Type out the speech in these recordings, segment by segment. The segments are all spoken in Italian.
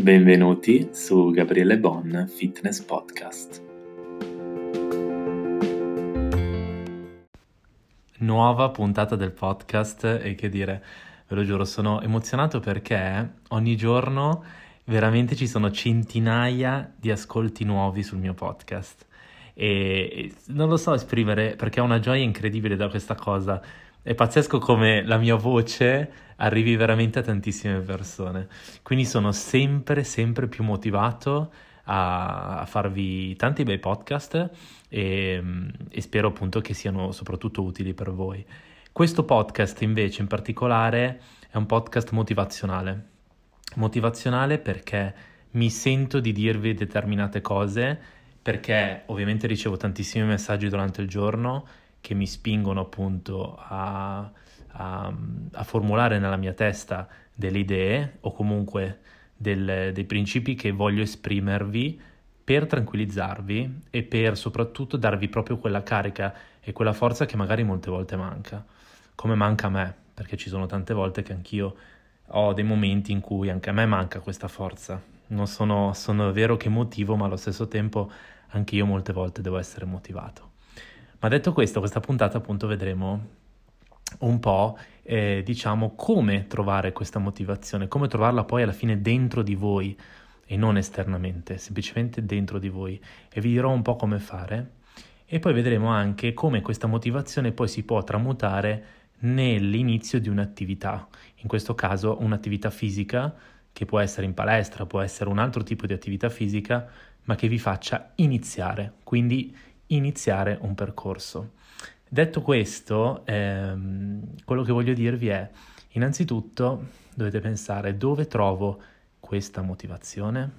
Benvenuti su Gabriele Bon Fitness Podcast. Nuova puntata del podcast e che dire, ve lo giuro, sono emozionato perché ogni giorno veramente ci sono centinaia di ascolti nuovi sul mio podcast e non lo so esprimere perché ho una gioia incredibile da questa cosa. È pazzesco come la mia voce arrivi veramente a tantissime persone. Quindi sono sempre, sempre più motivato a, a farvi tanti bei podcast e, e spero appunto che siano soprattutto utili per voi. Questo podcast invece in particolare è un podcast motivazionale. Motivazionale perché mi sento di dirvi determinate cose, perché ovviamente ricevo tantissimi messaggi durante il giorno che mi spingono appunto a, a, a formulare nella mia testa delle idee o comunque del, dei principi che voglio esprimervi per tranquillizzarvi e per soprattutto darvi proprio quella carica e quella forza che magari molte volte manca, come manca a me, perché ci sono tante volte che anch'io ho dei momenti in cui anche a me manca questa forza. Non sono, sono vero che motivo, ma allo stesso tempo anche io molte volte devo essere motivato. Ma detto questo, questa puntata appunto vedremo un po', eh, diciamo, come trovare questa motivazione, come trovarla poi alla fine dentro di voi e non esternamente, semplicemente dentro di voi. E vi dirò un po' come fare. E poi vedremo anche come questa motivazione poi si può tramutare nell'inizio di un'attività, in questo caso un'attività fisica che può essere in palestra, può essere un altro tipo di attività fisica, ma che vi faccia iniziare. Quindi iniziare un percorso. Detto questo, ehm, quello che voglio dirvi è, innanzitutto dovete pensare dove trovo questa motivazione.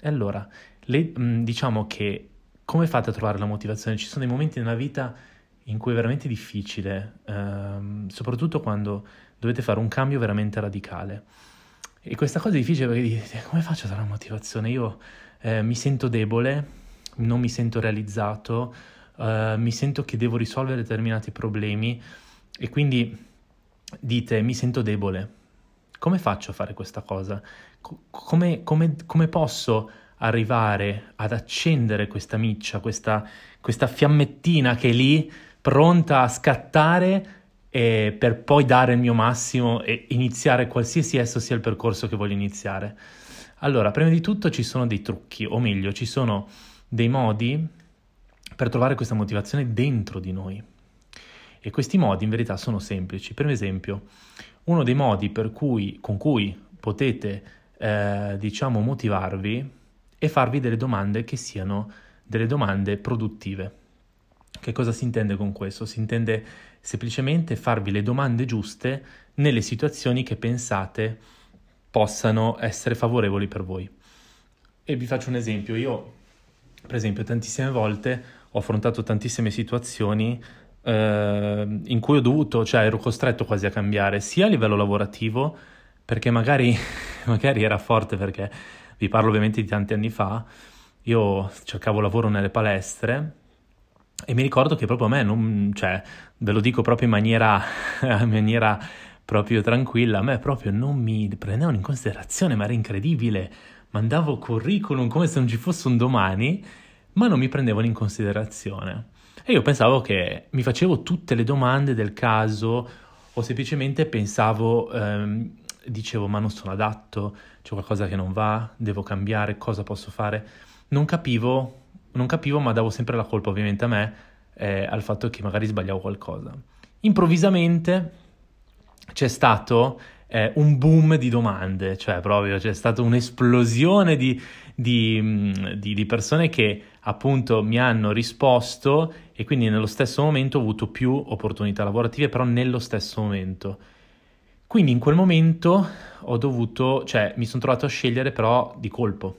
E allora, le, mm, diciamo che come fate a trovare la motivazione? Ci sono dei momenti nella vita in cui è veramente difficile, ehm, soprattutto quando dovete fare un cambio veramente radicale. E questa cosa è difficile perché dite, come faccio a trovare la motivazione? Io eh, mi sento debole, non mi sento realizzato, uh, mi sento che devo risolvere determinati problemi e quindi dite mi sento debole. Come faccio a fare questa cosa? come, come, come, posso arrivare ad accendere questa miccia, questa, questa fiammettina che è lì pronta a scattare eh, per poi dare il mio massimo e iniziare qualsiasi esso sia il percorso che voglio iniziare? Allora, prima di tutto ci sono dei trucchi, o meglio, ci sono dei modi per trovare questa motivazione dentro di noi. E questi modi in verità sono semplici. Per esempio, uno dei modi cui, con cui potete, eh, diciamo, motivarvi è farvi delle domande che siano delle domande produttive. Che cosa si intende con questo? Si intende semplicemente farvi le domande giuste nelle situazioni che pensate possano essere favorevoli per voi. E vi faccio un esempio. Io per esempio, tantissime volte ho affrontato tantissime situazioni eh, in cui ho dovuto, cioè ero costretto quasi a cambiare, sia a livello lavorativo, perché magari, magari era forte, perché vi parlo ovviamente di tanti anni fa, io cercavo lavoro nelle palestre e mi ricordo che proprio a me, non, cioè, ve lo dico proprio in maniera, in maniera proprio tranquilla, a me proprio non mi prendevano in considerazione, ma era incredibile mandavo curriculum come se non ci fosse un domani, ma non mi prendevano in considerazione. E io pensavo che mi facevo tutte le domande del caso o semplicemente pensavo, ehm, dicevo ma non sono adatto, c'è qualcosa che non va, devo cambiare, cosa posso fare. Non capivo, non capivo ma davo sempre la colpa ovviamente a me eh, al fatto che magari sbagliavo qualcosa. Improvvisamente c'è stato eh, un boom di domande, cioè proprio c'è stata un'esplosione di, di, mm, di, di, persone che appunto mi hanno risposto e quindi nello stesso momento ho avuto più opportunità lavorative, però nello stesso momento. Quindi in quel momento ho dovuto, cioè mi sono trovato a scegliere però di colpo.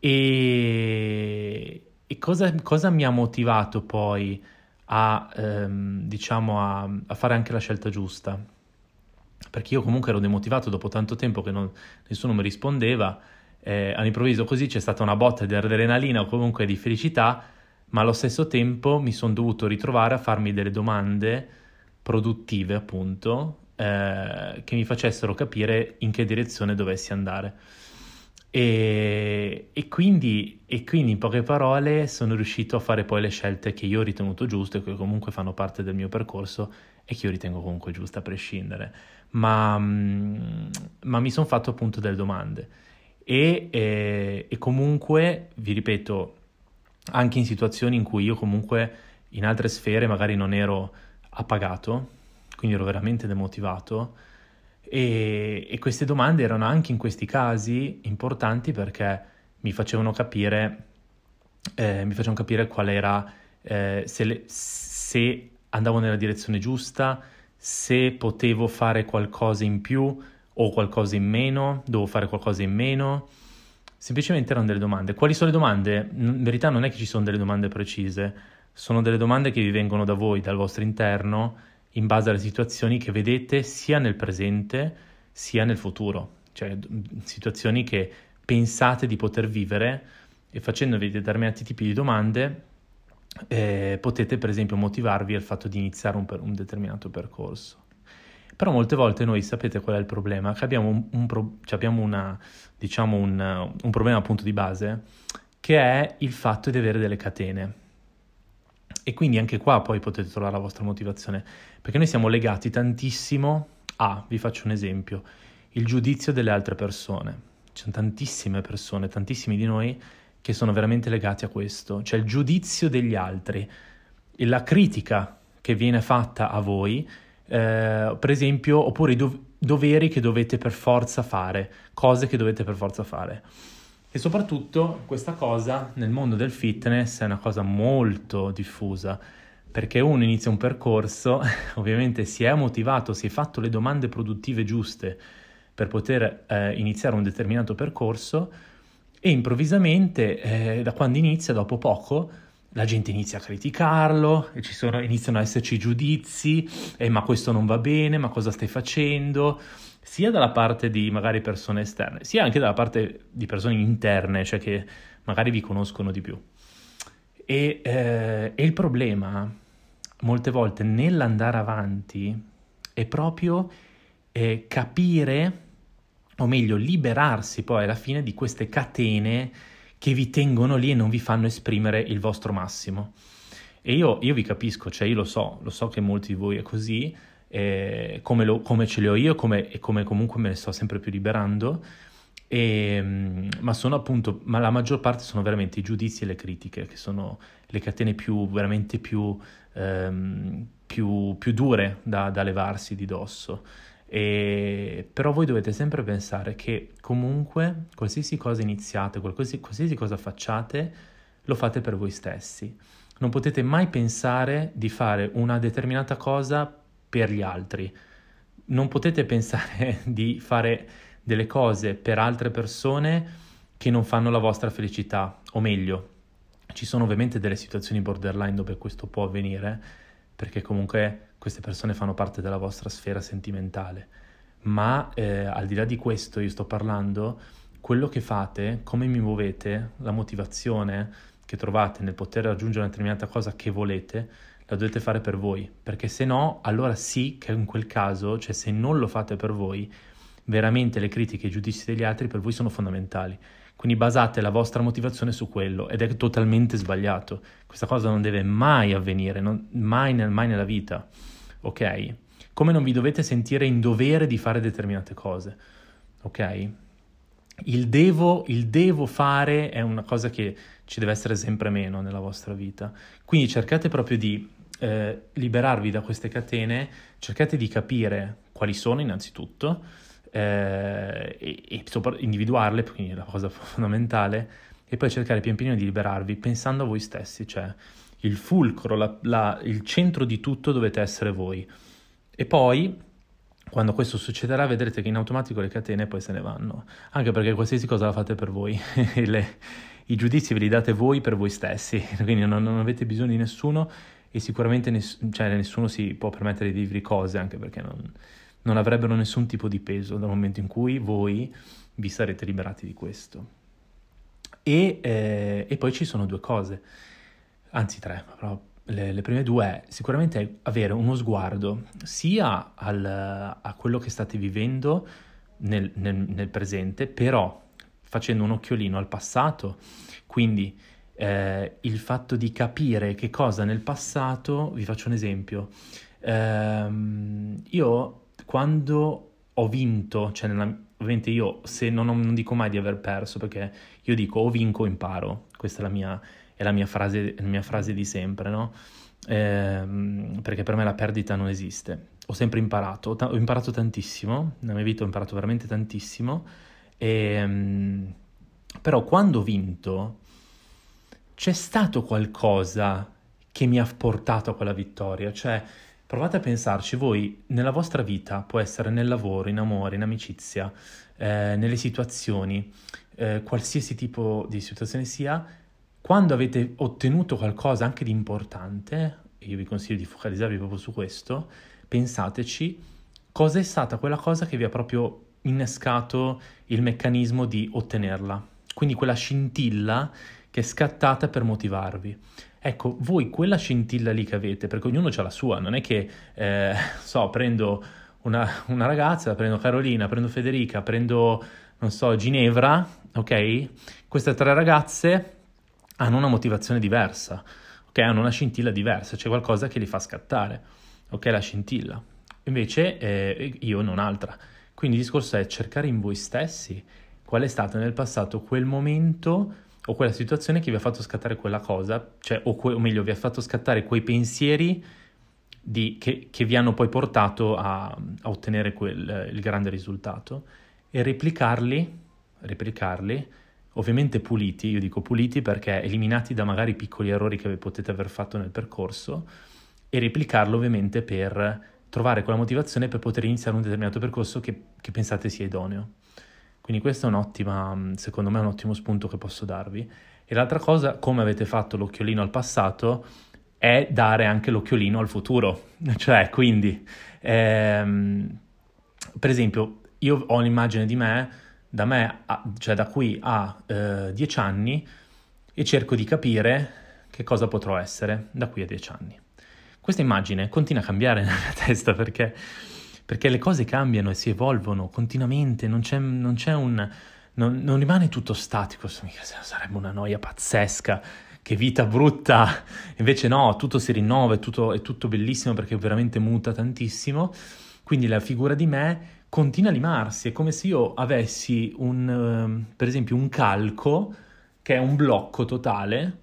E, e cosa, cosa, mi ha motivato poi a, ehm, diciamo, a, a fare anche la scelta giusta? Perché io comunque ero demotivato dopo tanto tempo che non, nessuno mi rispondeva, eh, all'improvviso così c'è stata una botta di adrenalina o comunque di felicità, ma allo stesso tempo mi sono dovuto ritrovare a farmi delle domande produttive, appunto, eh, che mi facessero capire in che direzione dovessi andare. E, e, quindi, e, quindi, in poche parole sono riuscito a fare poi le scelte che io ho ritenuto giuste, che comunque fanno parte del mio percorso e che io ritengo comunque giuste a prescindere. Ma, mm, ma mi sono fatto appunto delle domande. E, e, e comunque, vi ripeto, anche in situazioni in cui io comunque in altre sfere magari non ero appagato, quindi ero veramente demotivato, e, e, queste domande erano anche in questi casi importanti perché mi facevano capire, eh, mi facevano capire qual era, eh, se, le, se andavo nella direzione giusta, se potevo fare qualcosa in più o qualcosa in meno, dovevo fare qualcosa in meno. Semplicemente erano delle domande. Quali sono le domande? In verità non è che ci sono delle domande precise, sono delle domande che vi vengono da voi, dal vostro interno in base alle situazioni che vedete sia nel presente sia nel futuro, cioè situazioni che pensate di poter vivere e facendovi determinati tipi di domande eh, potete per esempio motivarvi al fatto di iniziare un, per, un, determinato percorso. Però molte volte noi sapete qual è il problema? Che abbiamo un, un, pro, cioè abbiamo una, diciamo un, problema appunto di base che è il fatto di avere delle catene e quindi anche qua poi potete trovare la vostra motivazione, perché noi siamo legati tantissimo a, vi faccio un esempio, il giudizio delle altre persone. Sono tantissime persone, tantissimi di noi che sono veramente legati a questo, cioè il giudizio degli altri, e la critica che viene fatta a voi, eh, per esempio, oppure i dov- doveri che dovete per forza fare, cose che dovete per forza fare. E soprattutto questa cosa nel mondo del fitness è una cosa molto diffusa, perché uno inizia un percorso, ovviamente si è motivato, si è fatto le domande produttive giuste per poter eh, iniziare un determinato percorso e improvvisamente eh, da quando inizia, dopo poco, la gente inizia a criticarlo, e sono, iniziano ad esserci giudizi, eh, ma questo non va bene, ma cosa stai facendo? sia dalla parte di magari persone esterne, sia anche dalla parte di persone interne, cioè che magari vi conoscono di più. E, eh, e il problema, molte volte, nell'andare avanti, è proprio eh, capire, o meglio, liberarsi poi alla fine di queste catene che vi tengono lì e non vi fanno esprimere il vostro massimo. E io, io vi capisco, cioè io lo so, lo so che molti di voi è così, eh, come, lo, come, ce le ho io come, e come comunque me ne sto sempre più liberando, e, mm, ma sono appunto, ma la maggior parte sono veramente i giudizi e le critiche, che sono le catene più, veramente più, ehm, più, più dure da, da, levarsi di dosso. E, però voi dovete sempre pensare che comunque qualsiasi cosa iniziate, qualsiasi, qualsiasi cosa facciate, lo fate per voi stessi. Non potete mai pensare di fare una determinata cosa per gli altri. Non potete pensare di fare delle cose per altre persone che non fanno la vostra felicità, o meglio, ci sono ovviamente delle situazioni borderline dove questo può avvenire, perché comunque queste persone fanno parte della vostra sfera sentimentale. Ma eh, al di là di questo io sto parlando, quello che fate, come mi muovete, la motivazione che trovate nel poter raggiungere una determinata cosa che volete, la dovete fare per voi, perché se no, allora sì che in quel caso, cioè se non lo fate per voi, veramente le critiche e i giudizi degli altri per voi sono fondamentali. Quindi basate la vostra motivazione su quello ed è totalmente sbagliato. Questa cosa non deve mai avvenire, non, mai, nel, mai nella vita, ok? Come non vi dovete sentire in dovere di fare determinate cose, ok? Il devo, il devo fare è una cosa che ci deve essere sempre meno nella vostra vita. Quindi cercate proprio di eh, liberarvi da queste catene, cercate di capire quali sono innanzitutto eh, e, e sopra- individuarle, quindi è la cosa fondamentale, e poi cercare pian piano di liberarvi pensando a voi stessi, cioè il fulcro, la, la, il centro di tutto dovete essere voi. E poi, quando questo succederà, vedrete che in automatico le catene poi se ne vanno, anche perché qualsiasi cosa la fate per voi, le, i giudizi ve li date voi per voi stessi, quindi non, non avete bisogno di nessuno e sicuramente ness- cioè, nessuno si può permettere di dirvi cose anche perché non, non avrebbero nessun tipo di peso dal momento in cui voi vi sarete liberati di questo. E, eh, e poi ci sono due cose, anzi tre, però le, le, prime due è sicuramente avere uno sguardo sia al, a quello che state vivendo nel, nel, nel presente, però facendo un occhiolino al passato, quindi eh, il fatto di capire che cosa nel passato, vi faccio un esempio, ehm, io quando ho vinto, cioè nella, ovviamente io se non, non, dico mai di aver perso perché io dico o vinco o imparo, questa è la mia, è la mia, frase, la mia frase di sempre, no? Eh, perché per me la perdita non esiste. Ho sempre imparato, ho imparato tantissimo, nella mia vita ho imparato veramente tantissimo, e, ehm, però quando ho vinto c'è stato qualcosa che mi ha portato a quella vittoria, cioè Provate a pensarci, voi nella vostra vita, può essere nel lavoro, in amore, in amicizia, eh, nelle situazioni, eh, qualsiasi tipo di situazione sia, quando avete ottenuto qualcosa anche di importante, e io vi consiglio di focalizzarvi proprio su questo, pensateci cosa è stata quella cosa che vi ha proprio innescato il meccanismo di ottenerla. Quindi quella scintilla che è scattata per motivarvi. Ecco, voi quella scintilla lì che avete, perché ognuno ha la sua, non è che, eh, so, prendo una, una, ragazza, prendo Carolina, prendo Federica, prendo, non so, Ginevra, ok? Queste tre ragazze hanno una motivazione diversa, ok? Hanno una scintilla diversa, c'è qualcosa che li fa scattare, ok? La scintilla. Invece eh, io non altra. Quindi il discorso è cercare in voi stessi qual è stato nel passato quel momento o quella situazione che vi ha fatto scattare quella cosa, cioè, o, que- o meglio, vi ha fatto scattare quei pensieri di, che, che, vi hanno poi portato a, a ottenere quel, il grande risultato e replicarli, replicarli, ovviamente puliti, io dico puliti perché eliminati da magari piccoli errori che potete aver fatto nel percorso e replicarlo ovviamente per trovare quella motivazione per poter iniziare un determinato percorso che, che pensate sia idoneo. Quindi questo è un'ottima, mm, secondo me un ottimo spunto che posso darvi. E l'altra cosa, come avete fatto l'occhiolino al passato, è dare anche l'occhiolino al futuro. Cioè, quindi, ehm, per esempio, io ho un'immagine di me, da me, a, cioè da qui a eh, dieci anni, e cerco di capire che cosa potrò essere da qui a dieci anni. Questa immagine continua a cambiare nella mia testa perché perché le cose cambiano e si evolvono continuamente, non c'è, non c'è un... Non, non, rimane tutto statico, sarebbe una noia pazzesca, che vita brutta, invece no, tutto si rinnova, è tutto, è tutto bellissimo perché veramente muta tantissimo, quindi la figura di me continua a limarsi, è come se io avessi un, ehm, per esempio, un calco che è un blocco totale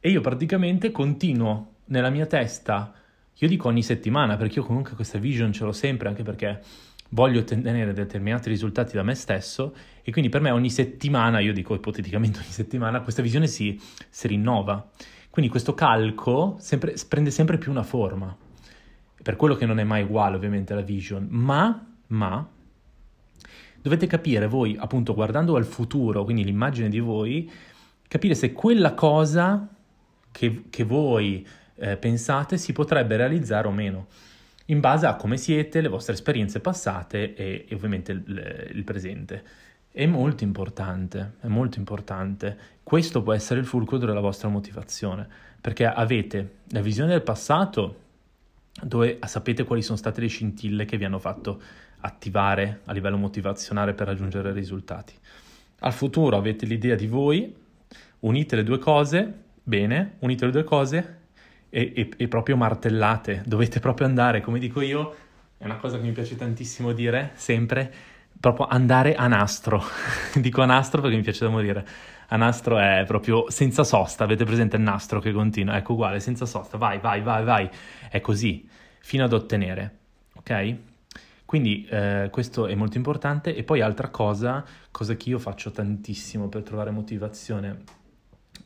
e io praticamente continuo nella mia testa io dico ogni settimana perché io comunque questa vision ce l'ho sempre, anche perché voglio ottenere determinati risultati da me stesso e quindi per me ogni settimana, io dico ipoteticamente ogni settimana, questa visione si, si rinnova. Quindi questo calco sempre, prende sempre più una forma, per quello che non è mai uguale ovviamente alla vision, ma, ma dovete capire voi, appunto guardando al futuro, quindi l'immagine di voi, capire se quella cosa che, che voi eh, pensate si potrebbe realizzare o meno, in base a come siete, le vostre esperienze passate e, e ovviamente il, il presente. È molto importante, è molto importante. Questo può essere il fulcro della vostra motivazione, perché avete la visione del passato dove sapete quali sono state le scintille che vi hanno fatto attivare a livello motivazionale per raggiungere risultati. Al futuro avete l'idea di voi, unite le due cose, bene, unite le due cose e, e, e, proprio martellate, dovete proprio andare, come dico io, è una cosa che mi piace tantissimo dire, sempre, proprio andare a nastro. dico a nastro perché mi piace da morire. A nastro è proprio senza sosta, avete presente il nastro che continua? Ecco uguale, senza sosta, vai, vai, vai, vai, è così, fino ad ottenere, ok? Quindi eh, questo è molto importante e poi altra cosa, cosa che io faccio tantissimo per trovare motivazione,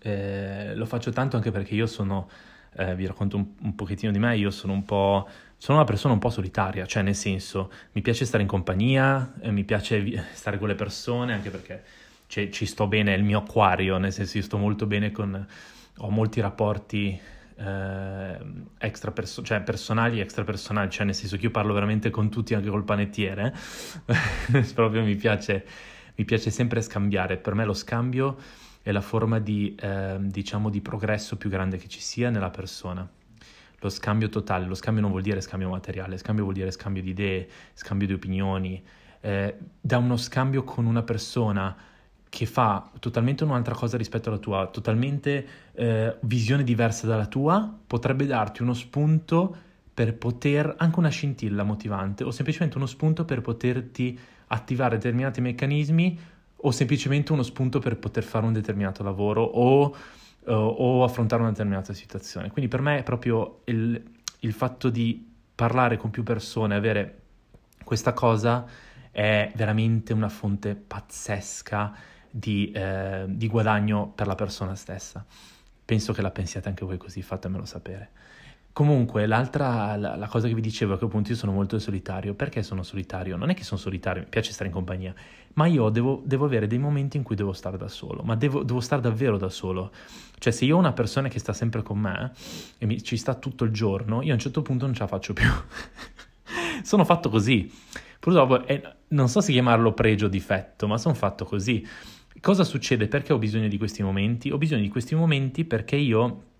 eh, lo faccio tanto anche perché io sono eh, vi racconto un, un, pochettino di me, io sono un po'... Sono una persona un po' solitaria, cioè nel senso mi piace stare in compagnia, eh, mi piace stare con le persone, anche perché cioè, ci sto bene, è il mio acquario, nel senso io sto molto bene con... ho molti rapporti eh, extra perso- cioè personali e extrapersonali, cioè nel senso che io parlo veramente con tutti, anche col panettiere, proprio mi piace, mi piace sempre scambiare, per me lo scambio è la forma di, eh, diciamo, di progresso più grande che ci sia nella persona. Lo scambio totale, lo scambio non vuol dire scambio materiale, scambio vuol dire scambio di idee, scambio di opinioni. Eh, da uno scambio con una persona che fa totalmente un'altra cosa rispetto alla tua, totalmente eh, visione diversa dalla tua, potrebbe darti uno spunto per poter, anche una scintilla motivante, o semplicemente uno spunto per poterti attivare determinati meccanismi, o semplicemente uno spunto per poter fare un determinato lavoro o, o, o affrontare una determinata situazione. Quindi per me è proprio il, il fatto di parlare con più persone, avere questa cosa è veramente una fonte pazzesca di, eh, di guadagno per la persona stessa. Penso che la pensiate anche voi così, fatemelo sapere. Comunque, l'altra la, la, cosa che vi dicevo è che appunto io sono molto solitario. Perché sono solitario? Non è che sono solitario, mi piace stare in compagnia, ma io devo, devo avere dei momenti in cui devo stare da solo, ma devo, devo, stare davvero da solo. Cioè, se io ho una persona che sta sempre con me e mi, ci sta tutto il giorno, io a un certo punto non ce la faccio più. sono fatto così. Purtroppo, eh, non so se chiamarlo pregio o difetto, ma sono fatto così. Cosa succede? Perché ho bisogno di questi momenti? Ho bisogno di questi momenti perché io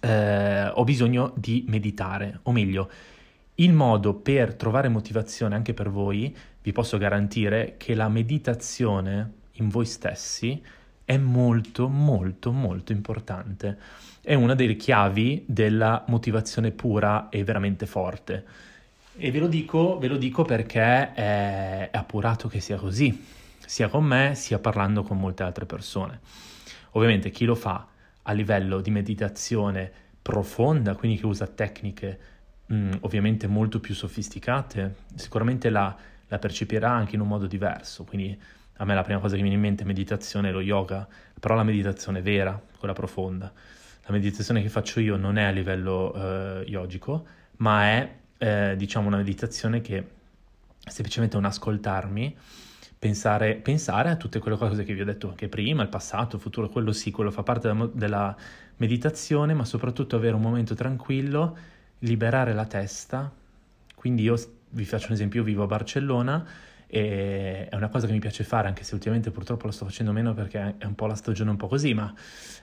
eh, ho bisogno di meditare, o meglio, il modo per trovare motivazione anche per voi, vi posso garantire che la meditazione in voi stessi è molto, molto, molto importante. È una delle chiavi della motivazione pura e veramente forte. E ve lo dico, ve lo dico perché è, appurato che sia così sia con me sia parlando con molte altre persone. Ovviamente chi lo fa a livello di meditazione profonda, quindi che usa tecniche mh, mm, ovviamente molto più sofisticate, sicuramente la, la, percepirà anche in un modo diverso. Quindi a me la prima cosa che mi viene in mente è meditazione, lo yoga, però la meditazione vera, quella profonda. La meditazione che faccio io non è a livello eh, yogico, ma è eh, diciamo una meditazione che è semplicemente un ascoltarmi pensare, pensare, a tutte quelle cose che vi ho detto anche prima, il passato, il futuro, quello sì, quello fa parte della, meditazione, ma soprattutto avere un momento tranquillo, liberare la testa. Quindi io vi faccio un esempio, io vivo a Barcellona e è una cosa che mi piace fare, anche se ultimamente purtroppo lo sto facendo meno perché è un po' la stagione un po' così, ma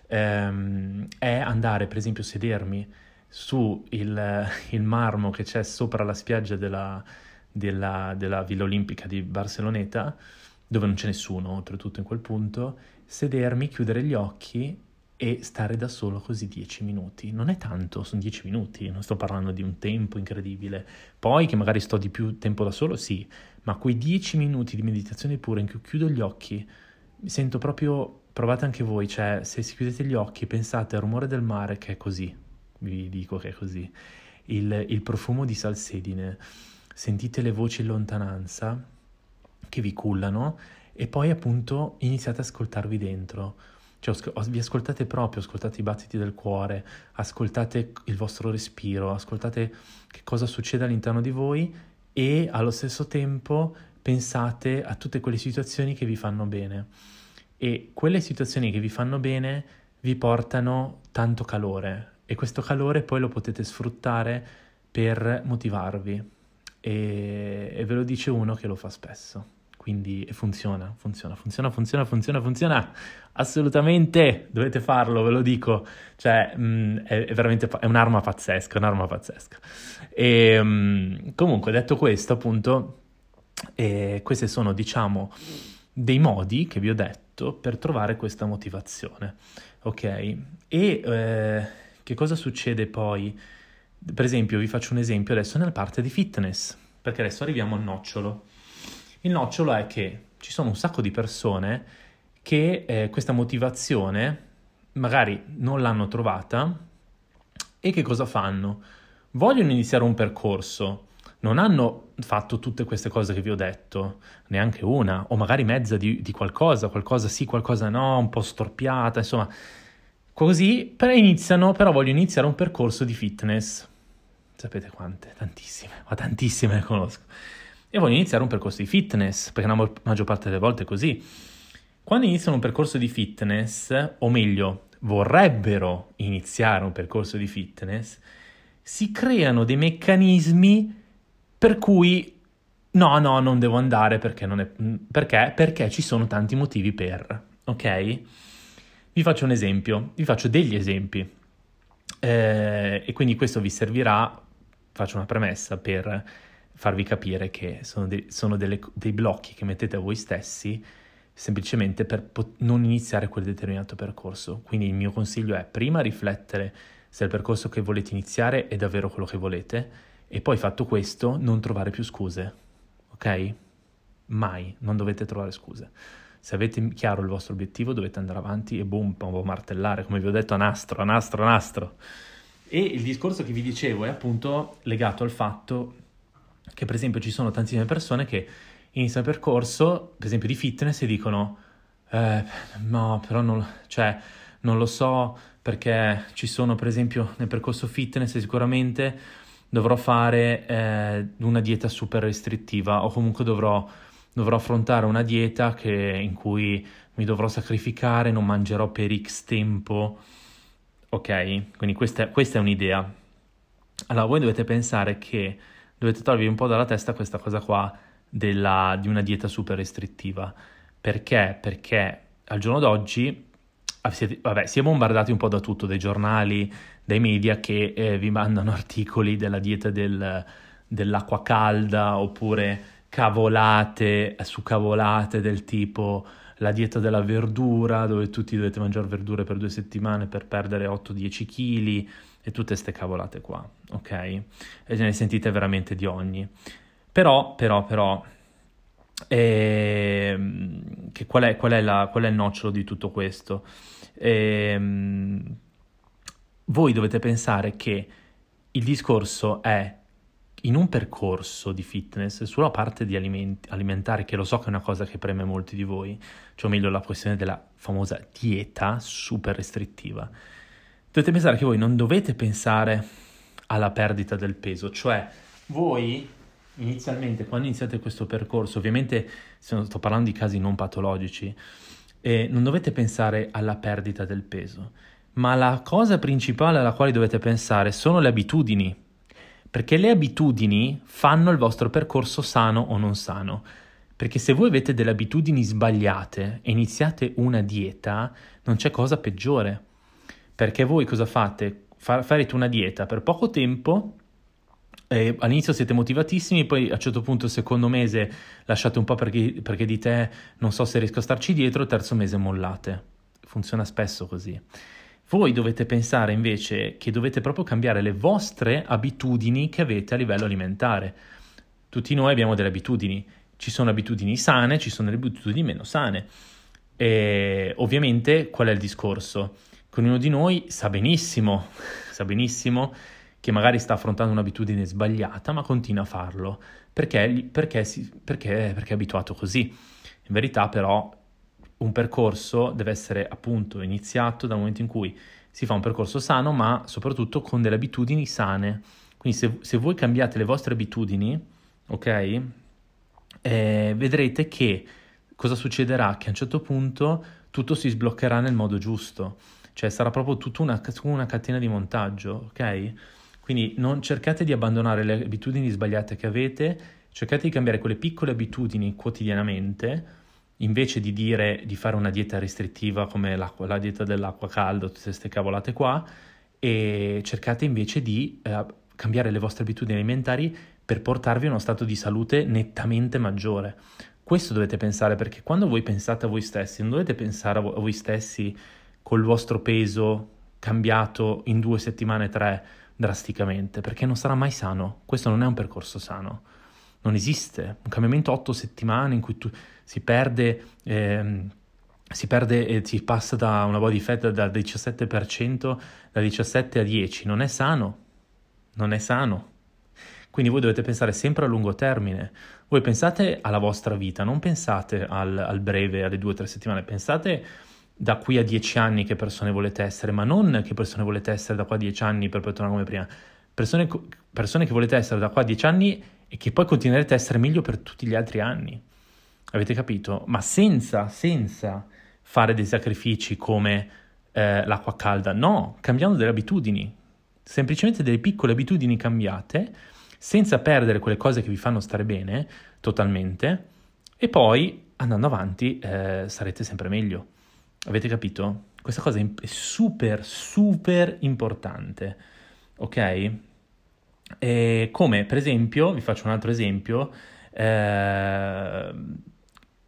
ehm, è andare, per esempio, sedermi su il, il marmo che c'è sopra la spiaggia della, della, della Villa Olimpica di Barceloneta, dove non c'è nessuno oltretutto in quel punto, sedermi, chiudere gli occhi e stare da solo così dieci minuti. Non è tanto, sono dieci minuti, non sto parlando di un tempo incredibile. Poi che magari sto di più tempo da solo, sì, ma quei dieci minuti di meditazione pura in cui chiudo gli occhi, mi sento proprio, provate anche voi, cioè se si chiudete gli occhi pensate al rumore del mare che è così, vi dico che è così, il, il profumo di salsedine, sentite le voci in lontananza che vi cullano e poi appunto iniziate ad ascoltarvi dentro. Cioè, vi ascoltate proprio, ascoltate i battiti del cuore, ascoltate il vostro respiro, ascoltate che cosa succede all'interno di voi e allo stesso tempo pensate a tutte quelle situazioni che vi fanno bene. E quelle situazioni che vi fanno bene vi portano tanto calore e questo calore poi lo potete sfruttare per motivarvi e, e ve lo dice uno che lo fa spesso. Quindi funziona, funziona, funziona, funziona, funziona, funziona. Assolutamente, dovete farlo, ve lo dico. Cioè, mh, è, è, veramente è un'arma pazzesca, un'arma pazzesca. E mh, comunque, detto questo, appunto, eh, questi sono, diciamo, dei modi che vi ho detto per trovare questa motivazione. Ok? E eh, che cosa succede poi? Per esempio, vi faccio un esempio adesso nella parte di fitness, perché adesso arriviamo al nocciolo. Il nocciolo è che ci sono un sacco di persone che eh, questa motivazione magari non l'hanno trovata e che cosa fanno? Vogliono iniziare un percorso, non hanno fatto tutte queste cose che vi ho detto, neanche una, o magari mezza di, di qualcosa, qualcosa sì, qualcosa no, un po' storpiata, insomma, così, però iniziano, però vogliono iniziare un percorso di fitness. Sapete quante? Tantissime, ma tantissime ne conosco. E vogliono iniziare un percorso di fitness, perché la maggior parte delle volte è così. Quando iniziano un percorso di fitness, o meglio, vorrebbero iniziare un percorso di fitness, si creano dei meccanismi per cui no, no, non devo andare perché non è... Perché? Perché ci sono tanti motivi per, ok? Vi faccio un esempio, vi faccio degli esempi. Eh, e quindi questo vi servirà faccio una premessa per farvi capire che sono, de- sono delle, dei blocchi che mettete a voi stessi semplicemente per pot- non iniziare quel determinato percorso. Quindi il mio consiglio è prima riflettere se il percorso che volete iniziare è davvero quello che volete e poi fatto questo non trovare più scuse, ok? Mai, non dovete trovare scuse. Se avete chiaro il vostro obiettivo dovete andare avanti e boom, boom martellare, come vi ho detto, a nastro, a nastro, a nastro. E il discorso che vi dicevo è appunto legato al fatto che per esempio ci sono tantissime persone che iniziano il percorso, per esempio di fitness, e dicono eh, no, però non, cioè, non lo so perché ci sono per esempio nel percorso fitness sicuramente dovrò fare eh, una dieta super restrittiva o comunque dovrò, dovrò affrontare una dieta che, in cui mi dovrò sacrificare, non mangerò per X tempo. Ok, quindi questa, questa è un'idea. Allora voi dovete pensare che dovete togliervi un po' dalla testa questa cosa qua della, di una dieta super restrittiva. Perché? Perché al giorno d'oggi ah, siete, vabbè, si è bombardati un po' da tutto, dai giornali, dai media che eh, vi mandano articoli della dieta del, dell'acqua calda oppure cavolate su cavolate del tipo la dieta della verdura dove tutti dovete mangiare verdure per due settimane per perdere 8-10 kg e tutte queste cavolate qua, ok? E ce ne sentite veramente di ogni. Però, però, però, ehm, qual, è, qual, è la, qual, è, il nocciolo di tutto questo? Ehm, voi dovete pensare che il discorso è in un percorso di fitness, sulla parte di alimenti, alimentare, che lo so che è una cosa che preme molti di voi, cioè o meglio la questione della famosa dieta super restrittiva, dovete pensare che voi non dovete pensare alla perdita del peso, cioè voi inizialmente quando iniziate questo percorso, ovviamente sto parlando di casi non patologici, eh, non dovete pensare alla perdita del peso, ma la cosa principale alla quale dovete pensare sono le abitudini, perché le abitudini fanno il vostro percorso sano o non sano. Perché se voi avete delle abitudini sbagliate e iniziate una dieta, non c'è cosa peggiore. Perché voi cosa fate? farete una dieta per poco tempo, eh, all'inizio siete motivatissimi, poi a un certo punto il secondo mese lasciate un po' perché, perché dite non so se riesco a starci dietro, il terzo mese mollate. Funziona spesso così. Voi dovete pensare invece che dovete proprio cambiare le vostre abitudini che avete a livello alimentare. Tutti noi abbiamo delle abitudini, ci sono abitudini sane, ci sono delle abitudini meno sane. E ovviamente qual è il discorso? che ognuno di noi sa benissimo, sa benissimo che magari sta affrontando un'abitudine sbagliata, ma continua a farlo perché, perché, perché, perché è abituato così. In verità, però, un percorso deve essere appunto iniziato dal momento in cui si fa un percorso sano, ma soprattutto con delle abitudini sane. Quindi, se, se voi cambiate le vostre abitudini, ok, eh, vedrete che cosa succederà? Che a un certo punto tutto si sbloccherà nel modo giusto. Cioè sarà proprio tutta una, una catena di montaggio, ok? Quindi non cercate di abbandonare le abitudini sbagliate che avete, cercate di cambiare quelle piccole abitudini quotidianamente, invece di dire di fare una dieta restrittiva come la dieta dell'acqua calda, tutte queste cavolate qua, e cercate invece di eh, cambiare le vostre abitudini alimentari per portarvi a uno stato di salute nettamente maggiore. Questo dovete pensare perché quando voi pensate a voi stessi, non dovete pensare a voi stessi col vostro peso cambiato in due settimane, tre, drasticamente, perché non sarà mai sano. Questo non è un percorso sano. Non esiste un cambiamento otto settimane in cui tu, si perde... Eh, si perde e si passa da una body fat da 17% da 17 a 10, non è sano, non è sano. Quindi voi dovete pensare sempre a lungo termine. Voi pensate alla vostra vita, non pensate al, al breve, alle due o tre settimane, pensate da qui a dieci anni che persone volete essere, ma non che persone volete essere da qua a dieci anni per tornare come prima. Persone, persone che volete essere da qua a dieci anni e che poi continuerete a essere meglio per tutti gli altri anni. Avete capito? Ma senza, senza fare dei sacrifici come eh, l'acqua calda, no, cambiando delle abitudini, semplicemente delle piccole abitudini cambiate, senza perdere quelle cose che vi fanno stare bene totalmente, e poi andando avanti eh, sarete sempre meglio. Avete capito? Questa cosa è super, super importante, ok? E come per esempio, vi faccio un altro esempio, eh,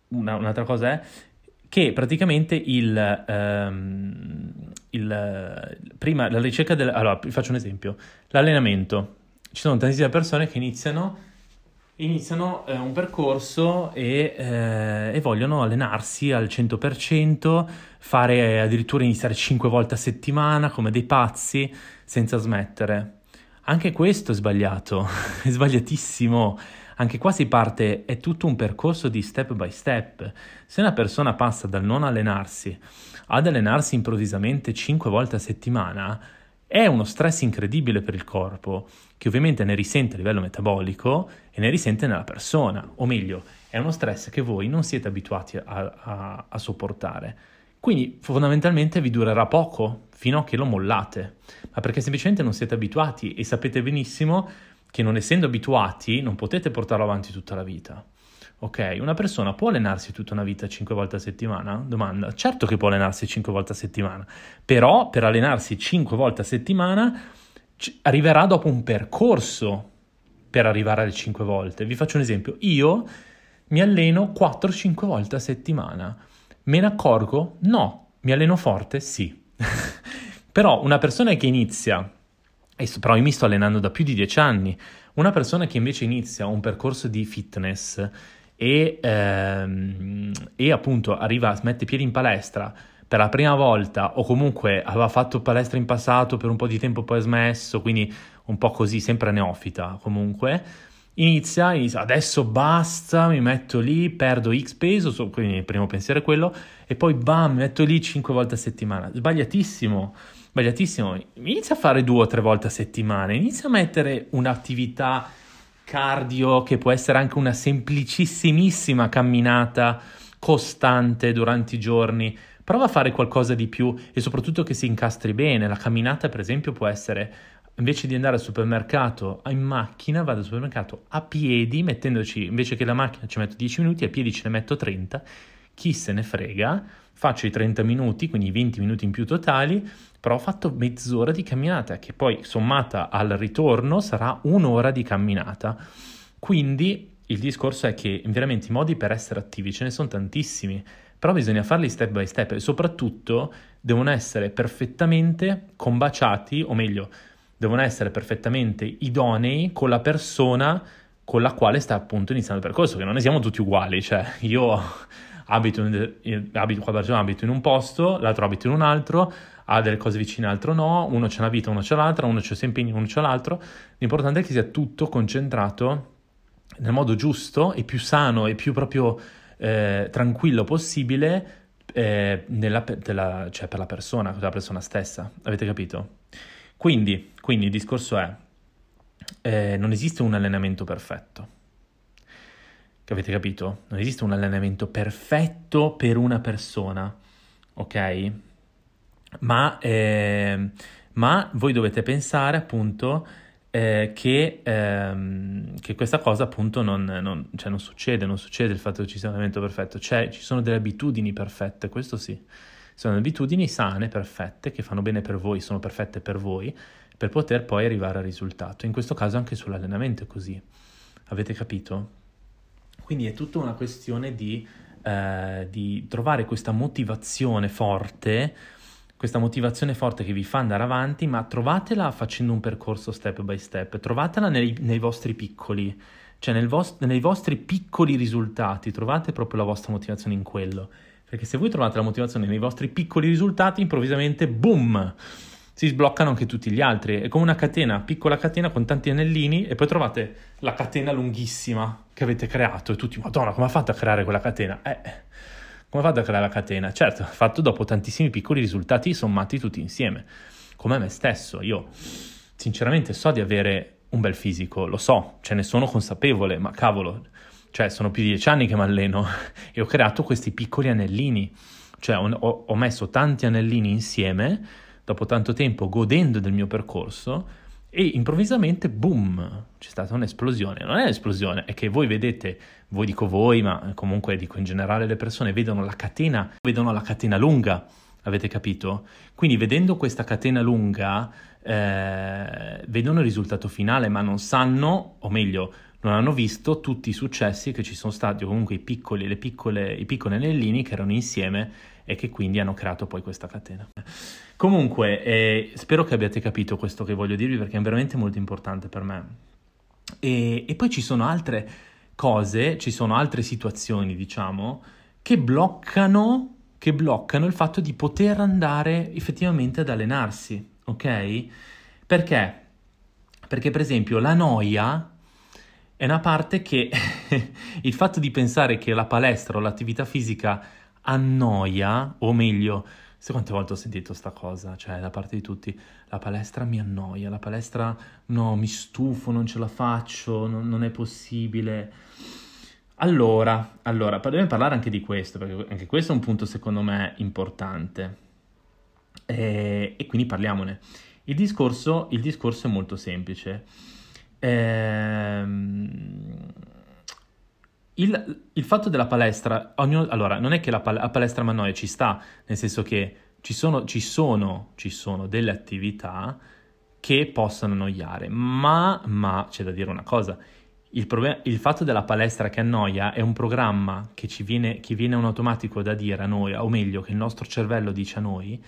una, un'altra cosa è, che praticamente il, ehm, il prprima la ricerca del... Allora, vi faccio un esempio. L'allenamento. Ci sono tantissime persone che iniziano iniziano eh, un percorso e, eh, e, vogliono allenarsi al 100%, fare addirittura iniziare 5 volte a settimana come dei pazzi senza smettere. Anche questo è sbagliato, è sbagliatissimo. Anche qua si parte, è tutto un percorso di step by step. Se una persona passa dal non allenarsi ad allenarsi improvvisamente 5 volte a settimana, è uno stress incredibile per il corpo, che ovviamente ne risente a livello metabolico e ne risente nella persona, o meglio, è uno stress che voi non siete abituati a, a, a sopportare. Quindi fondamentalmente vi durerà poco fino a che lo mollate, ma perché semplicemente non siete abituati e sapete benissimo che non essendo abituati non potete portarlo avanti tutta la vita. Ok, una persona può allenarsi tutta una vita 5 volte a settimana? Domanda. Certo che può allenarsi 5 volte a settimana, però per allenarsi 5 volte a settimana c- arriverà dopo un percorso per arrivare alle 5 volte. Vi faccio un esempio. Io mi alleno 4-5 volte a settimana. Me ne accorgo? No. Mi alleno forte? Sì. però una persona che inizia, e però io mi sto allenando da più di 10 anni, una persona che invece inizia un percorso di fitness e, ehm, e appunto arriva, mette piedi in palestra per la prima volta o comunque aveva fatto palestra in passato per un po' di tempo poi ha smesso, quindi un po' così, sempre neofita comunque, inizia, inizia, adesso basta, mi metto lì, perdo X peso, quindi il primo pensiero è quello, e poi bam, metto lì 5 volte a settimana. Sbagliatissimo, sbagliatissimo. Inizia a fare due o tre volte a settimana, inizia a mettere un'attività cardio che può essere anche una semplicissimissima camminata costante durante i giorni. Prova a fare qualcosa di più e soprattutto che si incastri bene. La camminata, per esempio, può essere invece di andare al supermercato in macchina, vado al supermercato a piedi, mettendoci invece che la macchina ci metto 10 minuti, a piedi ce ne metto 30. Chi se ne frega? Faccio i 30 minuti, quindi 20 minuti in più totali, però ho fatto mezz'ora di camminata, che poi sommata al ritorno sarà un'ora di camminata. Quindi il discorso è che veramente i modi per essere attivi ce ne sono tantissimi, però bisogna farli step by step e soprattutto devono essere perfettamente combaciati, o meglio, devono essere perfettamente idonei con la persona con la quale sta appunto iniziando il percorso, che non ne siamo tutti uguali, cioè io abito in, abito, qua persone abito in un posto, l'altro abita in un altro, ha delle cose vicine, l'altro no, uno c'è una vita, uno c'è l'altra, uno c'è impegni, uno c'è l'altro. L'importante è che sia tutto concentrato nel modo giusto e più sano e più proprio eh, tranquillo possibile eh, nella, della, cioè per la persona, per la persona stessa. Avete capito? Quindi, quindi il discorso è, eh, non esiste un allenamento perfetto Avete capito? Non esiste un allenamento perfetto per una persona, ok? Ma, eh, ma voi dovete pensare appunto eh, che, ehm, che, questa cosa appunto non, non, cioè non, succede, non succede il fatto che ci sia un allenamento perfetto, cioè ci sono delle abitudini perfette, questo sì, sono abitudini sane, perfette, che fanno bene per voi, sono perfette per voi, per poter poi arrivare al risultato. In questo caso anche sull'allenamento è così. Avete capito? Quindi è tutta una questione di, eh, di trovare questa motivazione forte, questa motivazione forte che vi fa andare avanti, ma trovatela facendo un percorso step by step, trovatela nei, nei vostri piccoli, cioè nel vos- nei vostri piccoli risultati, trovate proprio la vostra motivazione in quello. Perché se voi trovate la motivazione nei vostri piccoli risultati, improvvisamente, boom! si sbloccano anche tutti gli altri. È come una catena, piccola catena con tanti anellini e poi trovate la catena lunghissima che avete creato e tutti, madonna, come ha fatto a creare quella catena? Eh, come ha fatto a creare la catena? Certo, fatto dopo tantissimi piccoli risultati sommati tutti insieme. Come me stesso, io sinceramente so di avere un bel fisico, lo so, ce ne sono consapevole, ma cavolo, cioè sono più di dieci anni che mi alleno e ho creato questi piccoli anellini, cioè ho, ho messo tanti anellini insieme dopo tanto tempo godendo del mio percorso e improvvisamente, boom, c'è stata un'esplosione. Non è un'esplosione, è che voi vedete, voi dico voi, ma comunque dico in generale le persone, vedono la catena, vedono la catena lunga, avete capito? Quindi vedendo questa catena lunga, eh, vedono il risultato finale, ma non sanno, o meglio, non hanno visto tutti i successi che ci sono stati, o comunque i piccoli, le piccole, i piccoli anellini che erano insieme e che quindi hanno creato poi questa catena. Comunque, eh, spero che abbiate capito questo che voglio dirvi perché è veramente molto importante per me. E, e poi ci sono altre cose, ci sono altre situazioni, diciamo, che bloccano, che bloccano il fatto di poter andare effettivamente ad allenarsi, ok? Perché? Perché per esempio la noia è una parte che il fatto di pensare che la palestra o l'attività fisica annoia, o meglio, sai quante volte ho sentito sta cosa, cioè da parte di tutti, la palestra mi annoia, la palestra no, mi stufo, non ce la faccio, non, non è possibile. Allora, allora, dobbiamo parlare anche di questo, perché anche questo è un punto secondo me importante. E, e quindi parliamone. Il discorso, il discorso, è molto semplice. Ehm, il, il, fatto della palestra, ognuno, allora, non è che la, pal- la palestra Mannoia ci sta, nel senso che ci sono, ci sono, ci sono delle attività che possono annoiare, ma, ma c'è da dire una cosa, il, problem- il, fatto della palestra che annoia è un programma che ci viene, che viene un automatico da dire a noi, o meglio, che il nostro cervello dice a noi,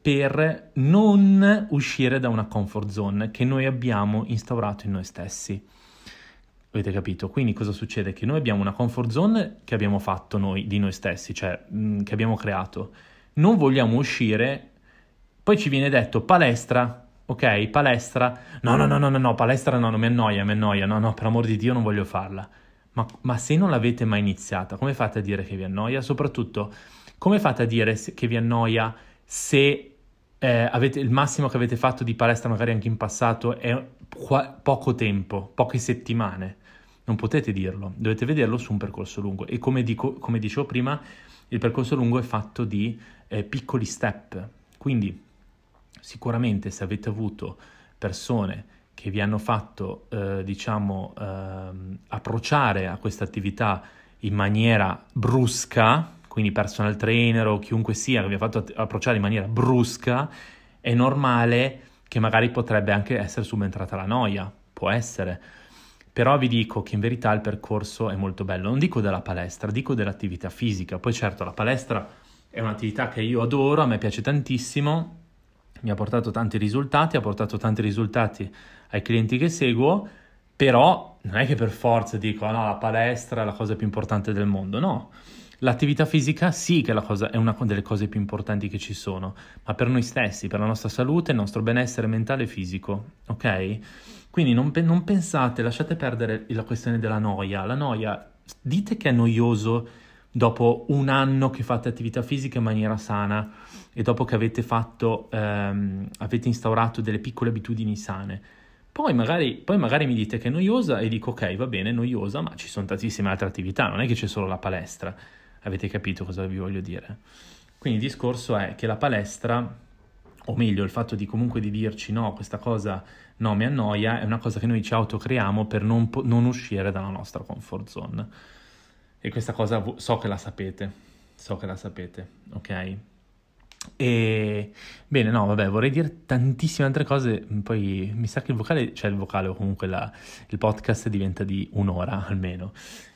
per non uscire da una comfort zone che noi abbiamo instaurato in noi stessi. Avete capito? Quindi cosa succede? Che noi abbiamo una comfort zone che abbiamo fatto noi, di noi stessi, cioè mh, che abbiamo creato. Non vogliamo uscire, poi ci viene detto palestra, ok, palestra, no, no, no, no, no, no, palestra no, non mi annoia, mi annoia, no, no, per amor di Dio non voglio farla. Ma, ma, se non l'avete mai iniziata, come fate a dire che vi annoia? Soprattutto, come fate a dire che vi annoia se eh, avete, il massimo che avete fatto di palestra, magari anche in passato, è poco tempo, poche settimane? Non potete dirlo, dovete vederlo su un percorso lungo. E come, dico, come dicevo prima, il percorso lungo è fatto di eh, piccoli step. Quindi sicuramente se avete avuto persone che vi hanno fatto, eh, diciamo, eh, approcciare a questa attività in maniera brusca, quindi personal trainer o chiunque sia che vi ha fatto approcciare in maniera brusca, è normale che magari potrebbe anche essere subentrata la noia, può essere. Però vi dico che in verità il percorso è molto bello, non dico della palestra, dico dell'attività fisica. Poi certo la palestra è un'attività che io adoro, a me piace tantissimo, mi ha portato tanti risultati, ha portato tanti risultati ai clienti che seguo, però non è che per forza dico, no, la palestra è la cosa più importante del mondo, no. L'attività fisica sì che è, cosa, è, una delle cose più importanti che ci sono, ma per noi stessi, per la nostra salute, il nostro benessere mentale e fisico, ok? Quindi non, non pensate, lasciate perdere la questione della noia. La noia, dite che è noioso dopo un anno che fate attività fisica in maniera sana e dopo che avete fatto, ehm, avete instaurato delle piccole abitudini sane. Poi magari, poi magari, mi dite che è noiosa e dico ok, va bene, noiosa, ma ci sono tantissime altre attività, non è che c'è solo la palestra. Avete capito cosa vi voglio dire? Quindi il discorso è che la palestra, o meglio il fatto di comunque di dirci no, questa cosa no, mi annoia, è una cosa che noi ci autocreiamo per non, non uscire dalla nostra comfort zone. E questa cosa so che la sapete, so che la sapete, ok? E bene, no, vabbè, vorrei dire tantissime altre cose. Poi mi sa che il vocale, cioè il vocale o comunque la, il podcast diventa di un'ora almeno.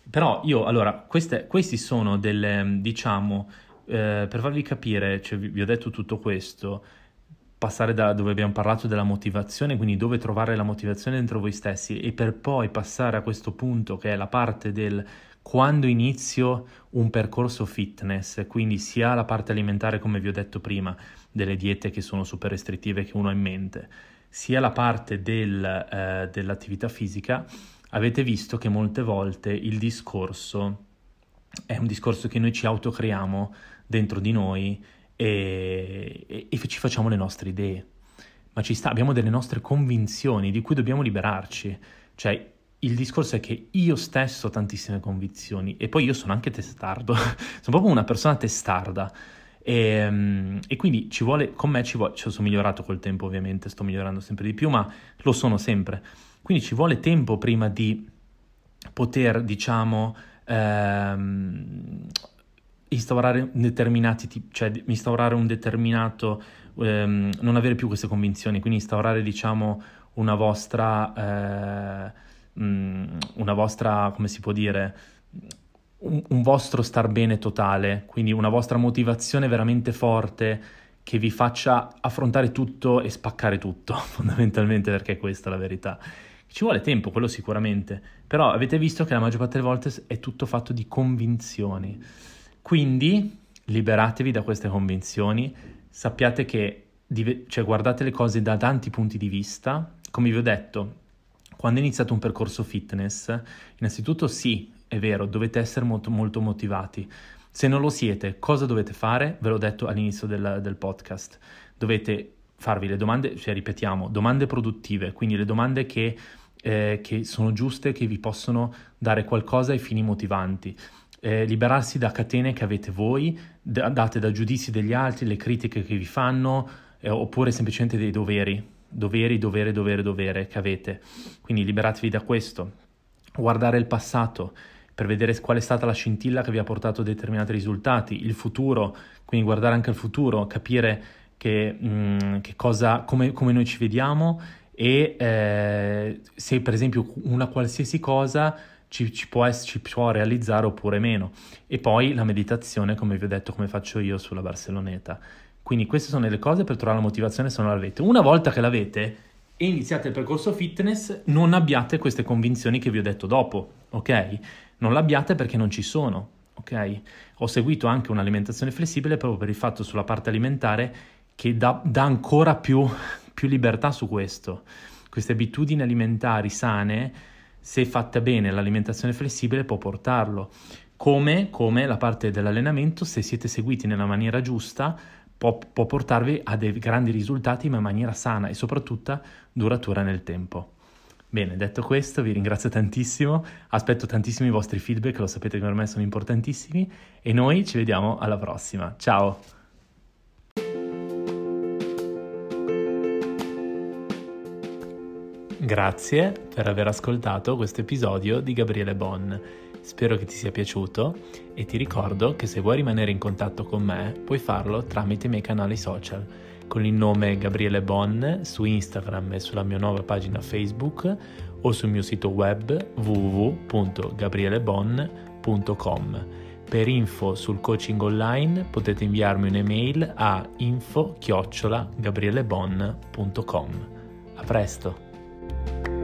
Però io, allora, queste, questi sono delle, diciamo, eh, per farvi capire, cioè vi, vi ho detto tutto questo, passare da dove abbiamo parlato della motivazione, quindi dove trovare la motivazione dentro voi stessi e per poi passare a questo punto che è la parte del quando inizio un percorso fitness, quindi sia la parte alimentare come vi ho detto prima, delle diete che sono super restrittive che uno ha in mente, sia la parte del, eh, dell'attività fisica, avete visto che molte volte il discorso è un discorso che noi ci autocreiamo dentro di noi e, e, e ci facciamo le nostre idee. Ma ci sta, abbiamo delle nostre convinzioni di cui dobbiamo liberarci. Cioè, il discorso è che io stesso ho tantissime convinzioni e poi io sono anche testardo, sono proprio una persona testarda e, ehm, e, quindi ci vuole, con me ci vuole, cioè sono migliorato col tempo ovviamente, sto migliorando sempre di più, ma lo sono sempre. Quindi ci vuole tempo prima di poter, diciamo, ehm, instaurare determinati tipi, cioè instaurare un determinato, ehm, non avere più queste convinzioni, quindi instaurare, diciamo, una vostra... Eh, mm, una vostra, come si può dire, un, un vostro star bene totale, quindi una vostra motivazione veramente forte che vi faccia affrontare tutto e spaccare tutto, fondamentalmente perché questa è la verità. Ci vuole tempo, quello sicuramente, però avete visto che la maggior parte delle volte è tutto fatto di convinzioni. Quindi liberatevi da queste convinzioni, sappiate che cioè, guardate le cose da tanti punti di vista. Come vi ho detto, quando iniziate un percorso fitness, innanzitutto sì, è vero, dovete essere molto, molto motivati. Se non lo siete, cosa dovete fare? Ve l'ho detto all'inizio del, del podcast. Dovete farvi le domande, cioè ripetiamo, domande produttive, quindi le domande che, eh, che sono giuste, che vi possono dare qualcosa ai fini motivanti. Eh, liberarsi da catene che avete voi, d- date da giudizi degli altri, le critiche che vi fanno, eh, oppure semplicemente dei doveri, doveri, dovere, dovere, dovere che avete. Quindi liberatevi da questo. Guardare il passato per vedere qual è stata la scintilla che vi ha portato a determinati risultati, il futuro, quindi guardare anche il futuro, capire che, mh, mm, che cosa, come, come, noi ci vediamo e eh, se per esempio una qualsiasi cosa ci, ci, può ci, può realizzare oppure meno. E poi la meditazione, come vi ho detto, come faccio io sulla Barceloneta. Quindi queste sono le cose per trovare la motivazione se non l'avete. Una volta che l'avete e iniziate il percorso fitness, non abbiate queste convinzioni che vi ho detto dopo, ok? Non l'abbiate perché non ci sono, ok? Ho seguito anche un'alimentazione flessibile proprio per il fatto sulla parte alimentare che dà, dà ancora più, più libertà su questo. Queste abitudini alimentari sane, se fatta bene l'alimentazione flessibile, può portarlo. Come, come la parte dell'allenamento, se siete seguiti nella maniera giusta, può, può portarvi a dei grandi risultati ma in maniera sana e soprattutto duratura nel tempo. Bene, detto questo, vi ringrazio tantissimo, aspetto tantissimi vostri feedback, lo sapete che per me sono importantissimi e noi ci vediamo alla prossima. Ciao! Grazie per aver ascoltato questo episodio di Gabriele Bon. Spero che ti sia piaciuto e ti ricordo che se vuoi rimanere in contatto con me puoi farlo tramite i miei canali social con il nome Gabriele Bon su Instagram e sulla mia nuova pagina Facebook o sul mio sito web www.gabrielebon.com. Per info sul coaching online potete inviarmi un'email a info-gabrielebon.com. A presto! Thank you.